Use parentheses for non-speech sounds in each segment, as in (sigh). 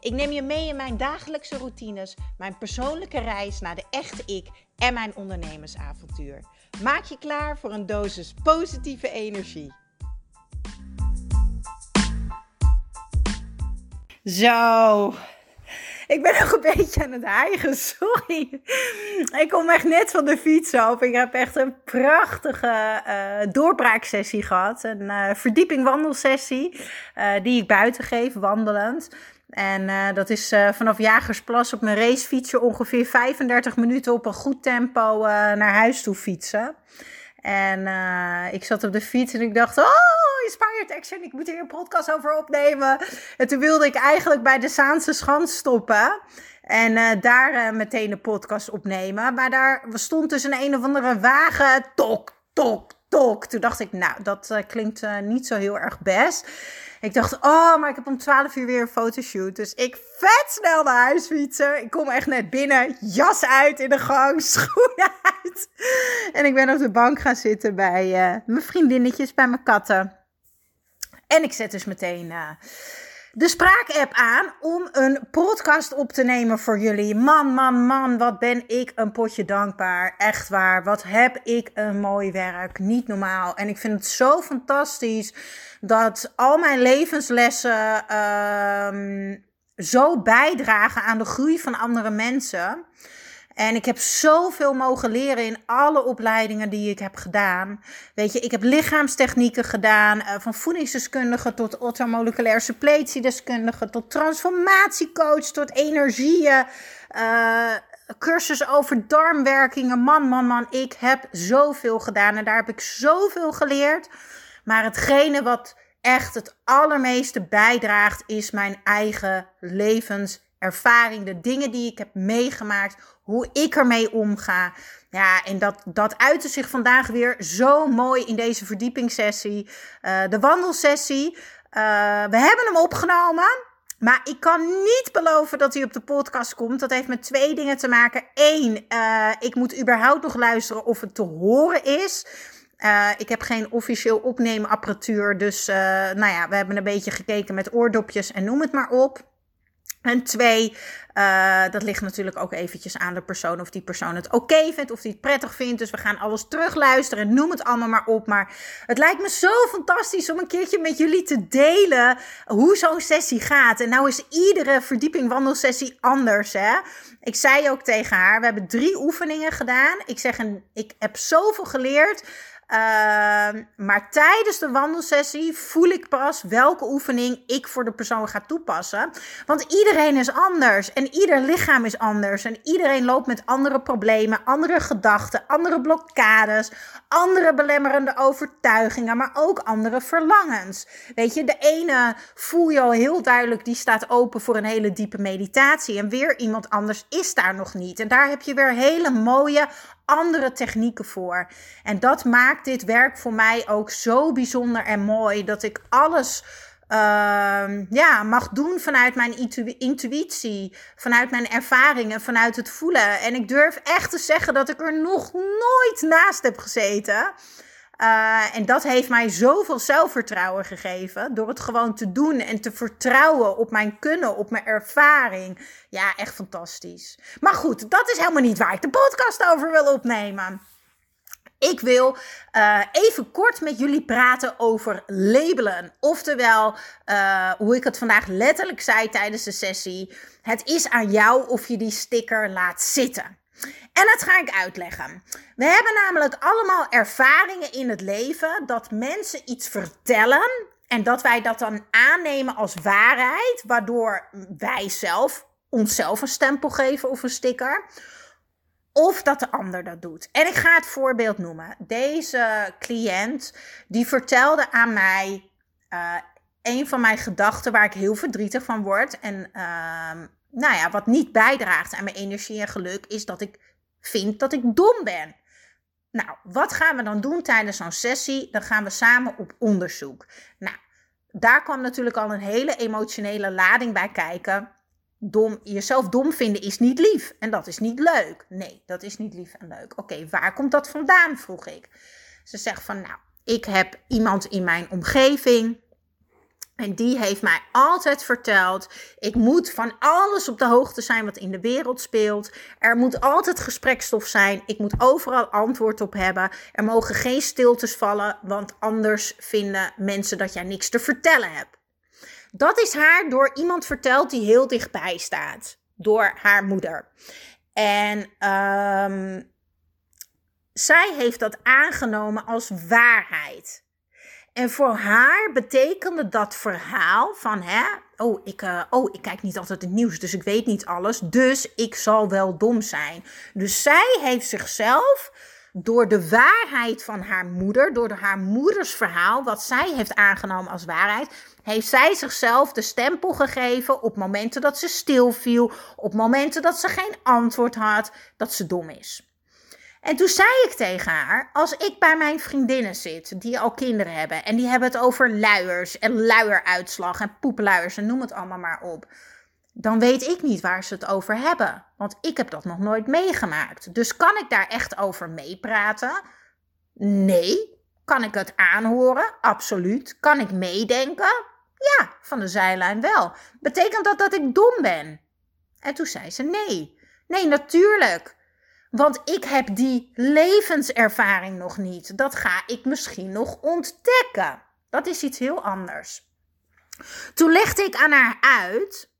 Ik neem je mee in mijn dagelijkse routines, mijn persoonlijke reis naar de echte ik en mijn ondernemersavontuur. Maak je klaar voor een dosis positieve energie. Zo, ik ben nog een beetje aan het hijgen, (laughs) sorry. Ik kom echt net van de fiets af. Ik heb echt een prachtige uh, doorbraaksessie gehad. Een uh, verdieping wandelsessie uh, die ik buiten geef, wandelend. En uh, dat is uh, vanaf Jagersplas op mijn racefietsje ongeveer 35 minuten op een goed tempo uh, naar huis toe fietsen. En ik zat op de fiets en ik dacht, oh, Inspired Action, ik moet hier een podcast over opnemen. En toen wilde ik eigenlijk bij de Zaanse Schans stoppen. En daar meteen een podcast opnemen. Maar daar stond dus een een of andere wagen, tok, tok, tok. Toen dacht ik, nou, dat klinkt niet zo heel erg best. Ik dacht, oh, maar ik heb om 12 uur weer een fotoshoot. Dus ik vet snel naar huis fietsen. Ik kom echt net binnen, jas uit in de gang, (laughs) schoenen uit. En ik ben op de bank gaan zitten bij uh, mijn vriendinnetjes, bij mijn katten. En ik zet dus meteen uh, de spraakapp aan om een podcast op te nemen voor jullie. Man, man, man, wat ben ik een potje dankbaar. Echt waar. Wat heb ik een mooi werk. Niet normaal. En ik vind het zo fantastisch dat al mijn levenslessen uh, zo bijdragen aan de groei van andere mensen. En ik heb zoveel mogen leren in alle opleidingen die ik heb gedaan. Weet je, ik heb lichaamstechnieken gedaan, uh, van voedingsdeskundige tot orthomoleculair deskundige tot transformatiecoach, tot energieën, uh, cursus over darmwerkingen. Man, man, man, ik heb zoveel gedaan en daar heb ik zoveel geleerd. Maar hetgene wat echt het allermeeste bijdraagt, is mijn eigen levenservaring. De dingen die ik heb meegemaakt, hoe ik ermee omga. Ja, en dat, dat uitte zich vandaag weer zo mooi in deze verdiepingssessie. Uh, de wandelsessie. Uh, we hebben hem opgenomen. Maar ik kan niet beloven dat hij op de podcast komt. Dat heeft met twee dingen te maken. Eén, uh, ik moet überhaupt nog luisteren of het te horen is. Ik heb geen officieel opneemapparatuur. Dus nou ja, we hebben een beetje gekeken met oordopjes en noem het maar op. En twee, uh, dat ligt natuurlijk ook eventjes aan de persoon of die persoon het oké vindt, of die het prettig vindt. Dus we gaan alles terugluisteren, noem het allemaal maar op. Maar het lijkt me zo fantastisch om een keertje met jullie te delen hoe zo'n sessie gaat. En nou is iedere verdieping wandelsessie anders, hè. Ik zei ook tegen haar, we hebben drie oefeningen gedaan. Ik zeg, ik heb zoveel geleerd. Uh, maar tijdens de wandelsessie voel ik pas welke oefening ik voor de persoon ga toepassen. Want iedereen is anders en ieder lichaam is anders. En iedereen loopt met andere problemen, andere gedachten, andere blokkades, andere belemmerende overtuigingen, maar ook andere verlangens. Weet je, de ene voel je al heel duidelijk, die staat open voor een hele diepe meditatie. En weer iemand anders is daar nog niet. En daar heb je weer hele mooie andere technieken voor. En dat maakt dit werk voor mij ook zo bijzonder en mooi dat ik alles uh, ja, mag doen vanuit mijn intuïtie, vanuit mijn ervaringen, vanuit het voelen. En ik durf echt te zeggen dat ik er nog nooit naast heb gezeten. Uh, en dat heeft mij zoveel zelfvertrouwen gegeven. Door het gewoon te doen en te vertrouwen op mijn kunnen, op mijn ervaring. Ja, echt fantastisch. Maar goed, dat is helemaal niet waar ik de podcast over wil opnemen. Ik wil uh, even kort met jullie praten over labelen. Oftewel, uh, hoe ik het vandaag letterlijk zei tijdens de sessie. Het is aan jou of je die sticker laat zitten. En dat ga ik uitleggen. We hebben namelijk allemaal ervaringen in het leven dat mensen iets vertellen en dat wij dat dan aannemen als waarheid, waardoor wij zelf onszelf een stempel geven of een sticker. Of dat de ander dat doet. En ik ga het voorbeeld noemen. Deze cliënt die vertelde aan mij uh, een van mijn gedachten waar ik heel verdrietig van word. En uh, nou ja, wat niet bijdraagt aan mijn energie en geluk, is dat ik vind dat ik dom ben. Nou, wat gaan we dan doen tijdens zo'n sessie? Dan gaan we samen op onderzoek. Nou, daar kwam natuurlijk al een hele emotionele lading bij kijken. Dom, jezelf dom vinden is niet lief en dat is niet leuk. Nee, dat is niet lief en leuk. Oké, waar komt dat vandaan? vroeg ik. Ze zegt van, nou, ik heb iemand in mijn omgeving en die heeft mij altijd verteld: ik moet van alles op de hoogte zijn wat in de wereld speelt. Er moet altijd gesprekstof zijn. Ik moet overal antwoord op hebben. Er mogen geen stiltes vallen, want anders vinden mensen dat jij niks te vertellen hebt. Dat is haar door iemand verteld die heel dichtbij staat, door haar moeder. En um, zij heeft dat aangenomen als waarheid. En voor haar betekende dat verhaal van, hè, oh ik, uh, oh, ik kijk niet altijd het nieuws, dus ik weet niet alles, dus ik zal wel dom zijn. Dus zij heeft zichzelf door de waarheid van haar moeder, door haar moeders verhaal, wat zij heeft aangenomen als waarheid, heeft zij zichzelf de stempel gegeven op momenten dat ze stil viel, op momenten dat ze geen antwoord had, dat ze dom is. En toen zei ik tegen haar: Als ik bij mijn vriendinnen zit, die al kinderen hebben, en die hebben het over luiers en luieruitslag en poepluiers en noem het allemaal maar op, dan weet ik niet waar ze het over hebben. Want ik heb dat nog nooit meegemaakt. Dus kan ik daar echt over meepraten? Nee. Kan ik het aanhoren? Absoluut. Kan ik meedenken? Ja, van de zijlijn wel. Betekent dat dat ik dom ben? En toen zei ze nee. Nee, natuurlijk. Want ik heb die levenservaring nog niet. Dat ga ik misschien nog ontdekken. Dat is iets heel anders. Toen legde ik aan haar uit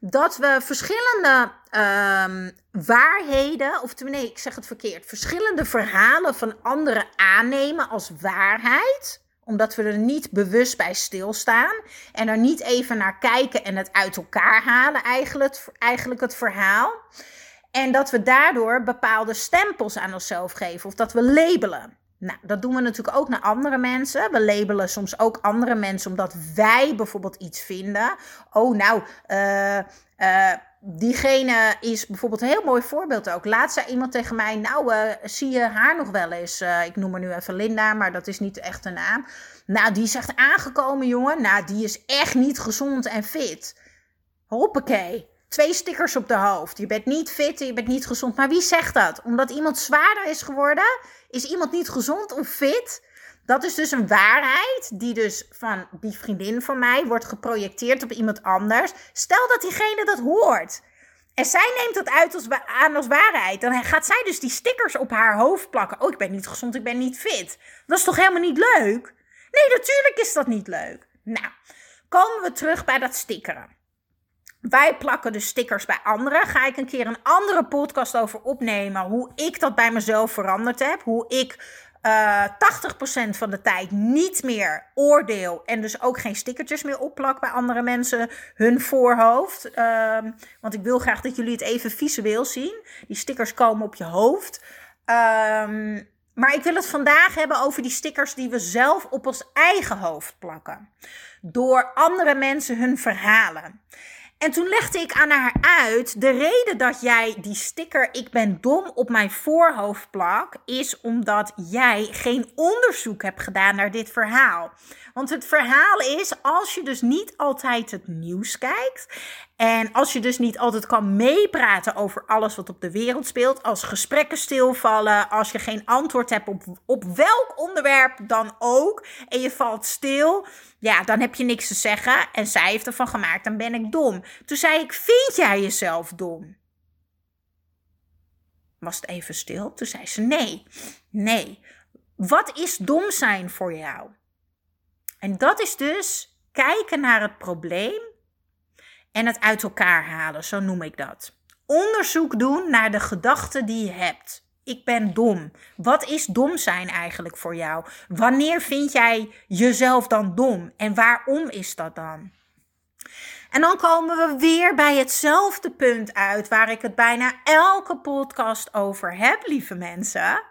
dat we verschillende um, waarheden, of nee, ik zeg het verkeerd, verschillende verhalen van anderen aannemen als waarheid omdat we er niet bewust bij stilstaan en er niet even naar kijken en het uit elkaar halen, eigenlijk, eigenlijk het verhaal. En dat we daardoor bepaalde stempels aan onszelf geven of dat we labelen. Nou, dat doen we natuurlijk ook naar andere mensen. We labelen soms ook andere mensen omdat wij bijvoorbeeld iets vinden. Oh, nou, uh, uh, diegene is bijvoorbeeld een heel mooi voorbeeld ook. Laat zei iemand tegen mij: Nou, uh, zie je haar nog wel eens? ik noem haar nu even Linda, maar dat is niet echt een naam. Nou, die is echt aangekomen, jongen. Nou, die is echt niet gezond en fit. Hoppakee twee stickers op de hoofd. Je bent niet fit en je bent niet gezond. Maar wie zegt dat? Omdat iemand zwaarder is geworden, is iemand niet gezond of fit? Dat is dus een waarheid die dus van die vriendin van mij wordt geprojecteerd op iemand anders. Stel dat diegene dat hoort. En zij neemt dat uit als, aan als waarheid. Dan gaat zij dus die stickers op haar hoofd plakken. Oh, ik ben niet gezond, ik ben niet fit. Dat is toch helemaal niet leuk? Nee, natuurlijk is dat niet leuk. Nou, komen we terug bij dat stickeren. Wij plakken dus stickers bij anderen. Ga ik een keer een andere podcast over opnemen. Hoe ik dat bij mezelf veranderd heb. Hoe ik uh, eh, 80% van de tijd niet meer oordeel. En dus ook geen stickertjes meer opplak bij andere mensen. Hun voorhoofd. Uh, want ik wil graag dat jullie het even visueel zien. Die stickers komen op je hoofd. Uh, maar ik wil het vandaag hebben over die stickers die we zelf op ons eigen hoofd plakken. Door andere mensen hun verhalen. En toen legde ik aan haar uit, de reden dat jij die sticker ik ben dom op mijn voorhoofd plak, is omdat jij geen onderzoek hebt gedaan naar dit verhaal. Want het verhaal is, als je dus niet altijd het nieuws kijkt en als je dus niet altijd kan meepraten over alles wat op de wereld speelt, als gesprekken stilvallen, als je geen antwoord hebt op, op welk onderwerp dan ook en je valt stil, ja, dan heb je niks te zeggen. En zij heeft ervan gemaakt, dan ben ik dom. Toen zei ik, vind jij jezelf dom? Was het even stil? Toen zei ze, nee, nee. Wat is dom zijn voor jou? En dat is dus kijken naar het probleem en het uit elkaar halen, zo noem ik dat. Onderzoek doen naar de gedachten die je hebt. Ik ben dom. Wat is dom zijn eigenlijk voor jou? Wanneer vind jij jezelf dan dom? En waarom is dat dan? En dan komen we weer bij hetzelfde punt uit waar ik het bijna elke podcast over heb, lieve mensen.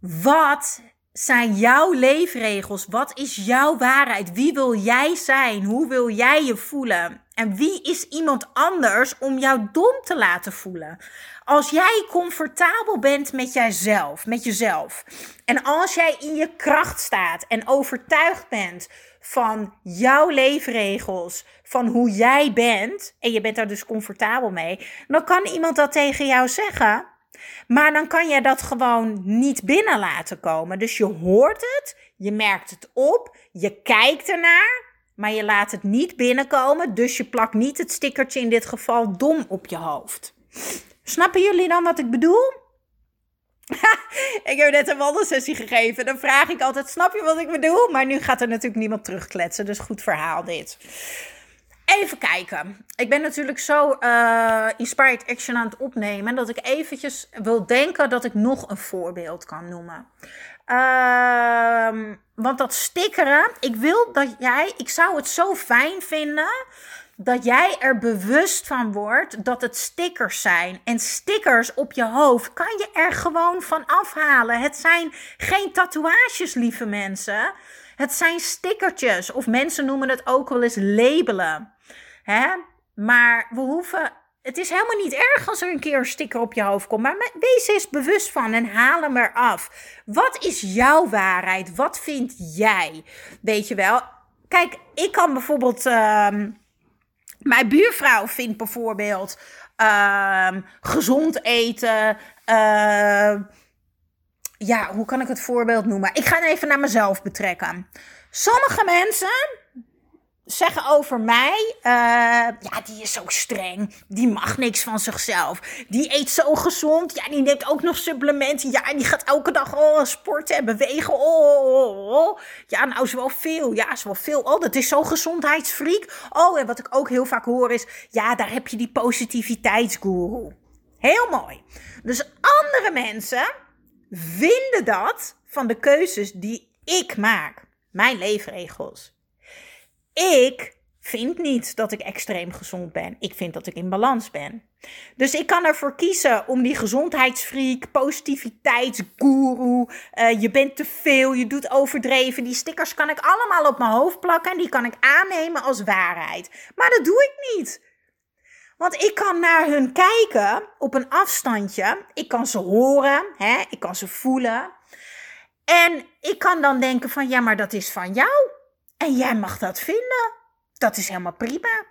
Wat zijn jouw leefregels? Wat is jouw waarheid? Wie wil jij zijn? Hoe wil jij je voelen? En wie is iemand anders om jou dom te laten voelen? Als jij comfortabel bent met jijzelf, met jezelf. En als jij in je kracht staat en overtuigd bent van jouw leefregels, van hoe jij bent, en je bent daar dus comfortabel mee, dan kan iemand dat tegen jou zeggen. Maar dan kan je dat gewoon niet binnen laten komen. Dus je hoort het, je merkt het op, je kijkt ernaar, maar je laat het niet binnenkomen. Dus je plakt niet het stickertje in dit geval dom op je hoofd. Snappen jullie dan wat ik bedoel? (laughs) ik heb net een wandelsessie gegeven. Dan vraag ik altijd: Snap je wat ik bedoel? Maar nu gaat er natuurlijk niemand terugkletsen. Dus goed verhaal dit. Even kijken. Ik ben natuurlijk zo uh, inspired action aan het opnemen dat ik eventjes wil denken dat ik nog een voorbeeld kan noemen. Uh, want dat stickeren, ik wil dat jij, ik zou het zo fijn vinden dat jij er bewust van wordt dat het stickers zijn. En stickers op je hoofd kan je er gewoon van afhalen. Het zijn geen tatoeages, lieve mensen. Het zijn stickertjes. Of mensen noemen het ook wel eens labelen. Hè? Maar we hoeven. Het is helemaal niet erg als er een keer een sticker op je hoofd komt. Maar wees eens bewust van en haal hem eraf. Wat is jouw waarheid? Wat vind jij? Weet je wel? Kijk, ik kan bijvoorbeeld. Uh, mijn buurvrouw vindt bijvoorbeeld uh, gezond eten. Uh, ja, hoe kan ik het voorbeeld noemen? Ik ga even naar mezelf betrekken. Sommige mensen zeggen over mij, uh, ja, die is zo streng. Die mag niks van zichzelf. Die eet zo gezond. Ja, die neemt ook nog supplementen. Ja, die gaat elke dag oh, sporten en bewegen. Oh, oh, oh. Ja, nou is wel veel. Ja, is wel veel. Oh, dat is zo gezondheidsfreak. Oh, en wat ik ook heel vaak hoor is, ja, daar heb je die positiviteitsguru. Heel mooi. Dus andere mensen vinden dat van de keuzes die ik maak. Mijn leefregels. Ik vind niet dat ik extreem gezond ben. Ik vind dat ik in balans ben. Dus ik kan ervoor kiezen om die gezondheidsfreak, positiviteitsguru, uh, je bent te veel, je doet overdreven. Die stickers kan ik allemaal op mijn hoofd plakken en die kan ik aannemen als waarheid. Maar dat doe ik niet. Want ik kan naar hun kijken op een afstandje. Ik kan ze horen, hè? ik kan ze voelen. En ik kan dan denken van ja, maar dat is van jou. En jij mag dat vinden. Dat is helemaal prima.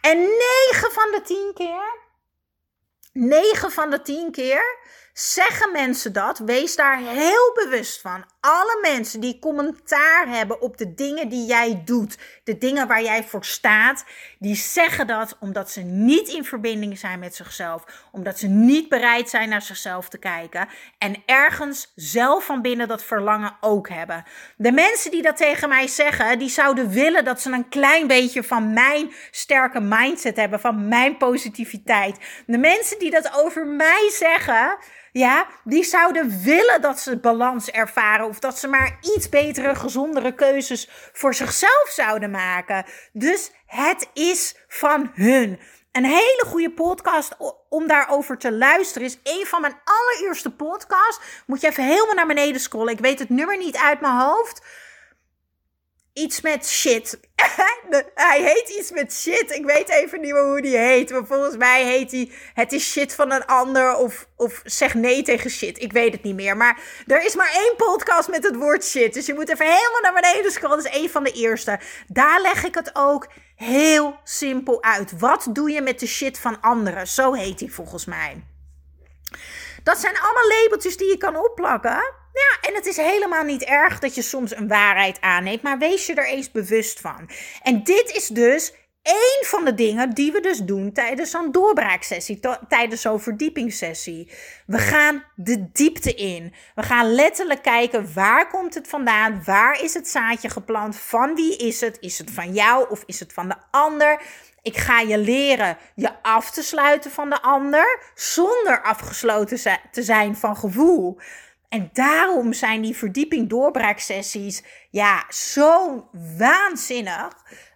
En 9 van de 10 keer, 9 van de 10 keer zeggen mensen dat. Wees daar heel bewust van. Alle mensen die commentaar hebben op de dingen die jij doet, de dingen waar jij voor staat, die zeggen dat omdat ze niet in verbinding zijn met zichzelf, omdat ze niet bereid zijn naar zichzelf te kijken en ergens zelf van binnen dat verlangen ook hebben. De mensen die dat tegen mij zeggen, die zouden willen dat ze een klein beetje van mijn sterke mindset hebben, van mijn positiviteit. De mensen die dat over mij zeggen, ja, die zouden willen dat ze balans ervaren of dat ze maar iets betere, gezondere keuzes voor zichzelf zouden maken. Dus het is van hun. Een hele goede podcast om daarover te luisteren is een van mijn allereerste podcasts. Moet je even helemaal naar beneden scrollen. Ik weet het nummer niet uit mijn hoofd iets met shit. (laughs) hij heet iets met shit. Ik weet even niet meer hoe die heet. Maar volgens mij heet hij Het is shit van een ander. Of, of zeg nee tegen shit. Ik weet het niet meer. Maar er is maar één podcast met het woord shit. Dus je moet even helemaal naar beneden scrollen. Dat is één van de eerste. Daar leg ik het ook heel simpel uit. Wat doe je met de shit van anderen? Zo heet hij volgens mij. Dat zijn allemaal labeltjes die je kan opplakken. Ja, en het is helemaal niet erg dat je soms een waarheid aanneemt, maar wees je er eens bewust van. En dit is dus één van de dingen die we dus doen tijdens zo'n doorbraaksessie, tijdens zo'n verdiepingssessie. We gaan de diepte in. We gaan letterlijk kijken waar komt het vandaan? Waar is het zaadje geplant? Van wie is het? Is het van jou of is het van de ander? Ik ga je leren je af te sluiten van de ander zonder afgesloten te zijn van gevoel. En daarom zijn die verdieping doorbraaksessies ja, zo waanzinnig.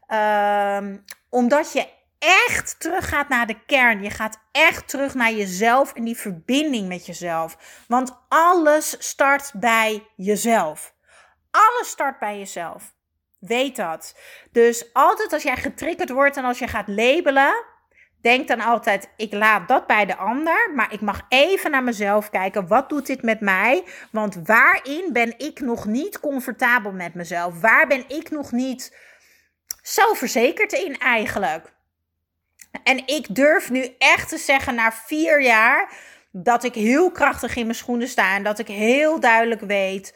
Um, omdat je echt teruggaat naar de kern. Je gaat echt terug naar jezelf en die verbinding met jezelf. Want alles start bij jezelf. Alles start bij jezelf. Weet dat. Dus altijd als jij getriggerd wordt en als je gaat labelen, denk dan altijd: ik laat dat bij de ander, maar ik mag even naar mezelf kijken. Wat doet dit met mij? Want waarin ben ik nog niet comfortabel met mezelf? Waar ben ik nog niet zelfverzekerd in eigenlijk? En ik durf nu echt te zeggen, na vier jaar, dat ik heel krachtig in mijn schoenen sta en dat ik heel duidelijk weet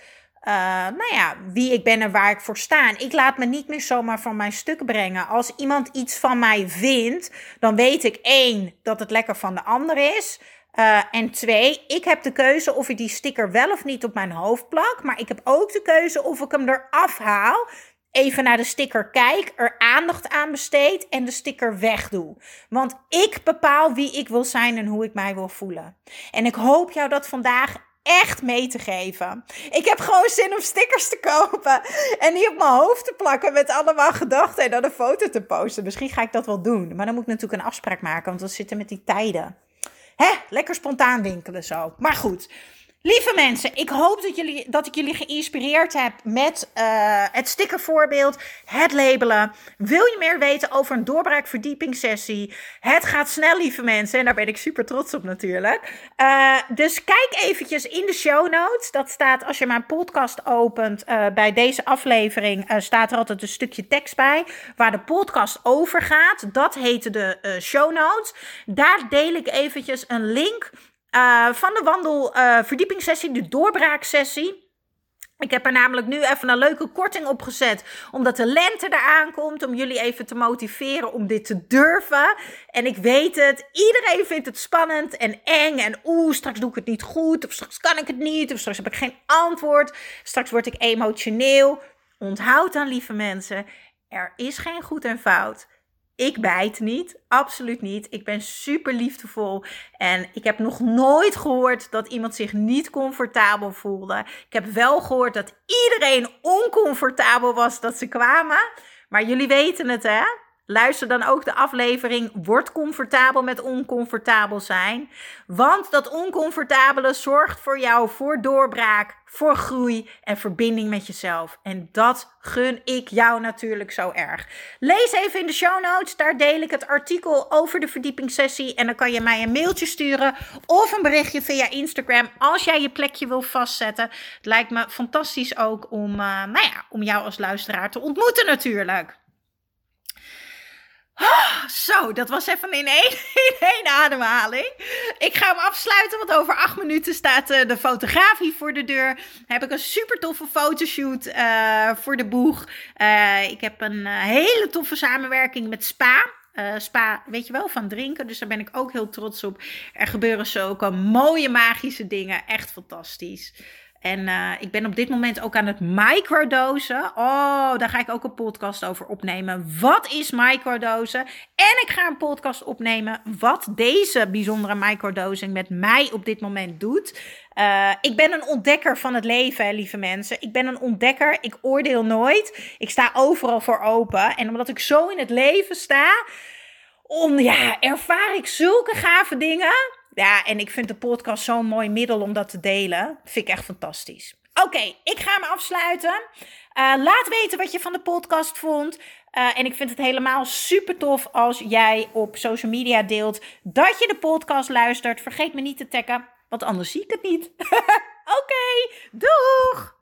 uh, nou ja, wie ik ben en waar ik voor sta. Ik laat me niet meer zomaar van mijn stuk brengen. Als iemand iets van mij vindt, dan weet ik één, dat het lekker van de ander is. Uh, en twee, ik heb de keuze of ik die sticker wel of niet op mijn hoofd plak. Maar ik heb ook de keuze of ik hem eraf haal. Even naar de sticker kijk, er aandacht aan besteed en de sticker wegdoe. Want ik bepaal wie ik wil zijn en hoe ik mij wil voelen. En ik hoop jou dat vandaag echt mee te geven. Ik heb gewoon zin om stickers te kopen en die op mijn hoofd te plakken met allemaal gedachten en dan een foto te posten. Misschien ga ik dat wel doen, maar dan moet ik natuurlijk een afspraak maken, want we zitten met die tijden. Hè, lekker spontaan winkelen zo. Maar goed. Lieve mensen, ik hoop dat, jullie, dat ik jullie geïnspireerd heb met uh, het stickervoorbeeld, het labelen. Wil je meer weten over een doorbraakverdiepingssessie? Het gaat snel, lieve mensen. En daar ben ik super trots op natuurlijk. Uh, dus kijk eventjes in de show notes. Dat staat als je mijn podcast opent uh, bij deze aflevering. staat er altijd een stukje tekst bij waar de podcast over gaat. Dat heet de show notes. Daar deel ik eventjes een link uh, van de wandelverdiepingsessie, uh, de doorbraaksessie. Ik heb er namelijk nu even een leuke korting op gezet. Omdat de lente eraan komt. Om jullie even te motiveren om dit te durven. En ik weet het. Iedereen vindt het spannend en eng. En oeh, straks doe ik het niet goed. Of straks kan ik het niet. Of straks heb ik geen antwoord. Straks word ik emotioneel. Onthoud dan, lieve mensen. Er is geen goed en fout. Ik bijt niet, absoluut niet. Ik ben super liefdevol en ik heb nog nooit gehoord dat iemand zich niet comfortabel voelde. Ik heb wel gehoord dat iedereen oncomfortabel was dat ze kwamen. Maar jullie weten het, hè? Luister dan ook de aflevering Word comfortabel met oncomfortabel zijn. Want dat oncomfortabele zorgt voor jou voor doorbraak, voor groei en verbinding met jezelf. En dat gun ik jou natuurlijk zo erg. Lees even in de show notes, daar deel ik het artikel over de verdiepingssessie. En dan kan je mij een mailtje sturen of een berichtje via Instagram als jij je plekje wil vastzetten. Het lijkt me fantastisch ook om, uh, nou ja, om jou als luisteraar te ontmoeten natuurlijk. Zo, dat was even in één, (laughs) in één ademhaling. Ik ga hem afsluiten, want over acht minuten staat uh, de fotograaf voor de deur. Heb ik een super toffe fotoshoot uh, voor de boeg. Uh, ik heb een hele toffe samenwerking met Spa. spa, weet je wel, van drinken. Dus daar ben ik ook heel trots op. Er gebeuren zulke mooie magische dingen. Echt fantastisch. En uh, ik ben op dit moment ook aan het microdosen. Oh, daar ga ik ook een podcast over opnemen. Wat is microdosen? En ik ga een podcast opnemen wat deze bijzondere microdosing met mij op dit moment doet. Uh, ik ben een ontdekker van het leven, lieve mensen. Ik ben een ontdekker. Ik oordeel nooit. Ik sta overal voor open. En omdat ik zo in het leven sta, om, ja, ervaar ik zulke gave dingen. Ja, en ik vind de podcast zo'n mooi middel om dat te delen. Vind ik echt fantastisch. Oké, ik ga me afsluiten. Uh, laat weten wat je van de podcast vond. Uh, en ik vind het helemaal super tof als jij op social media deelt dat je de podcast luistert. Vergeet me niet te taggen, want anders zie ik het niet. (laughs) Oké, doeg!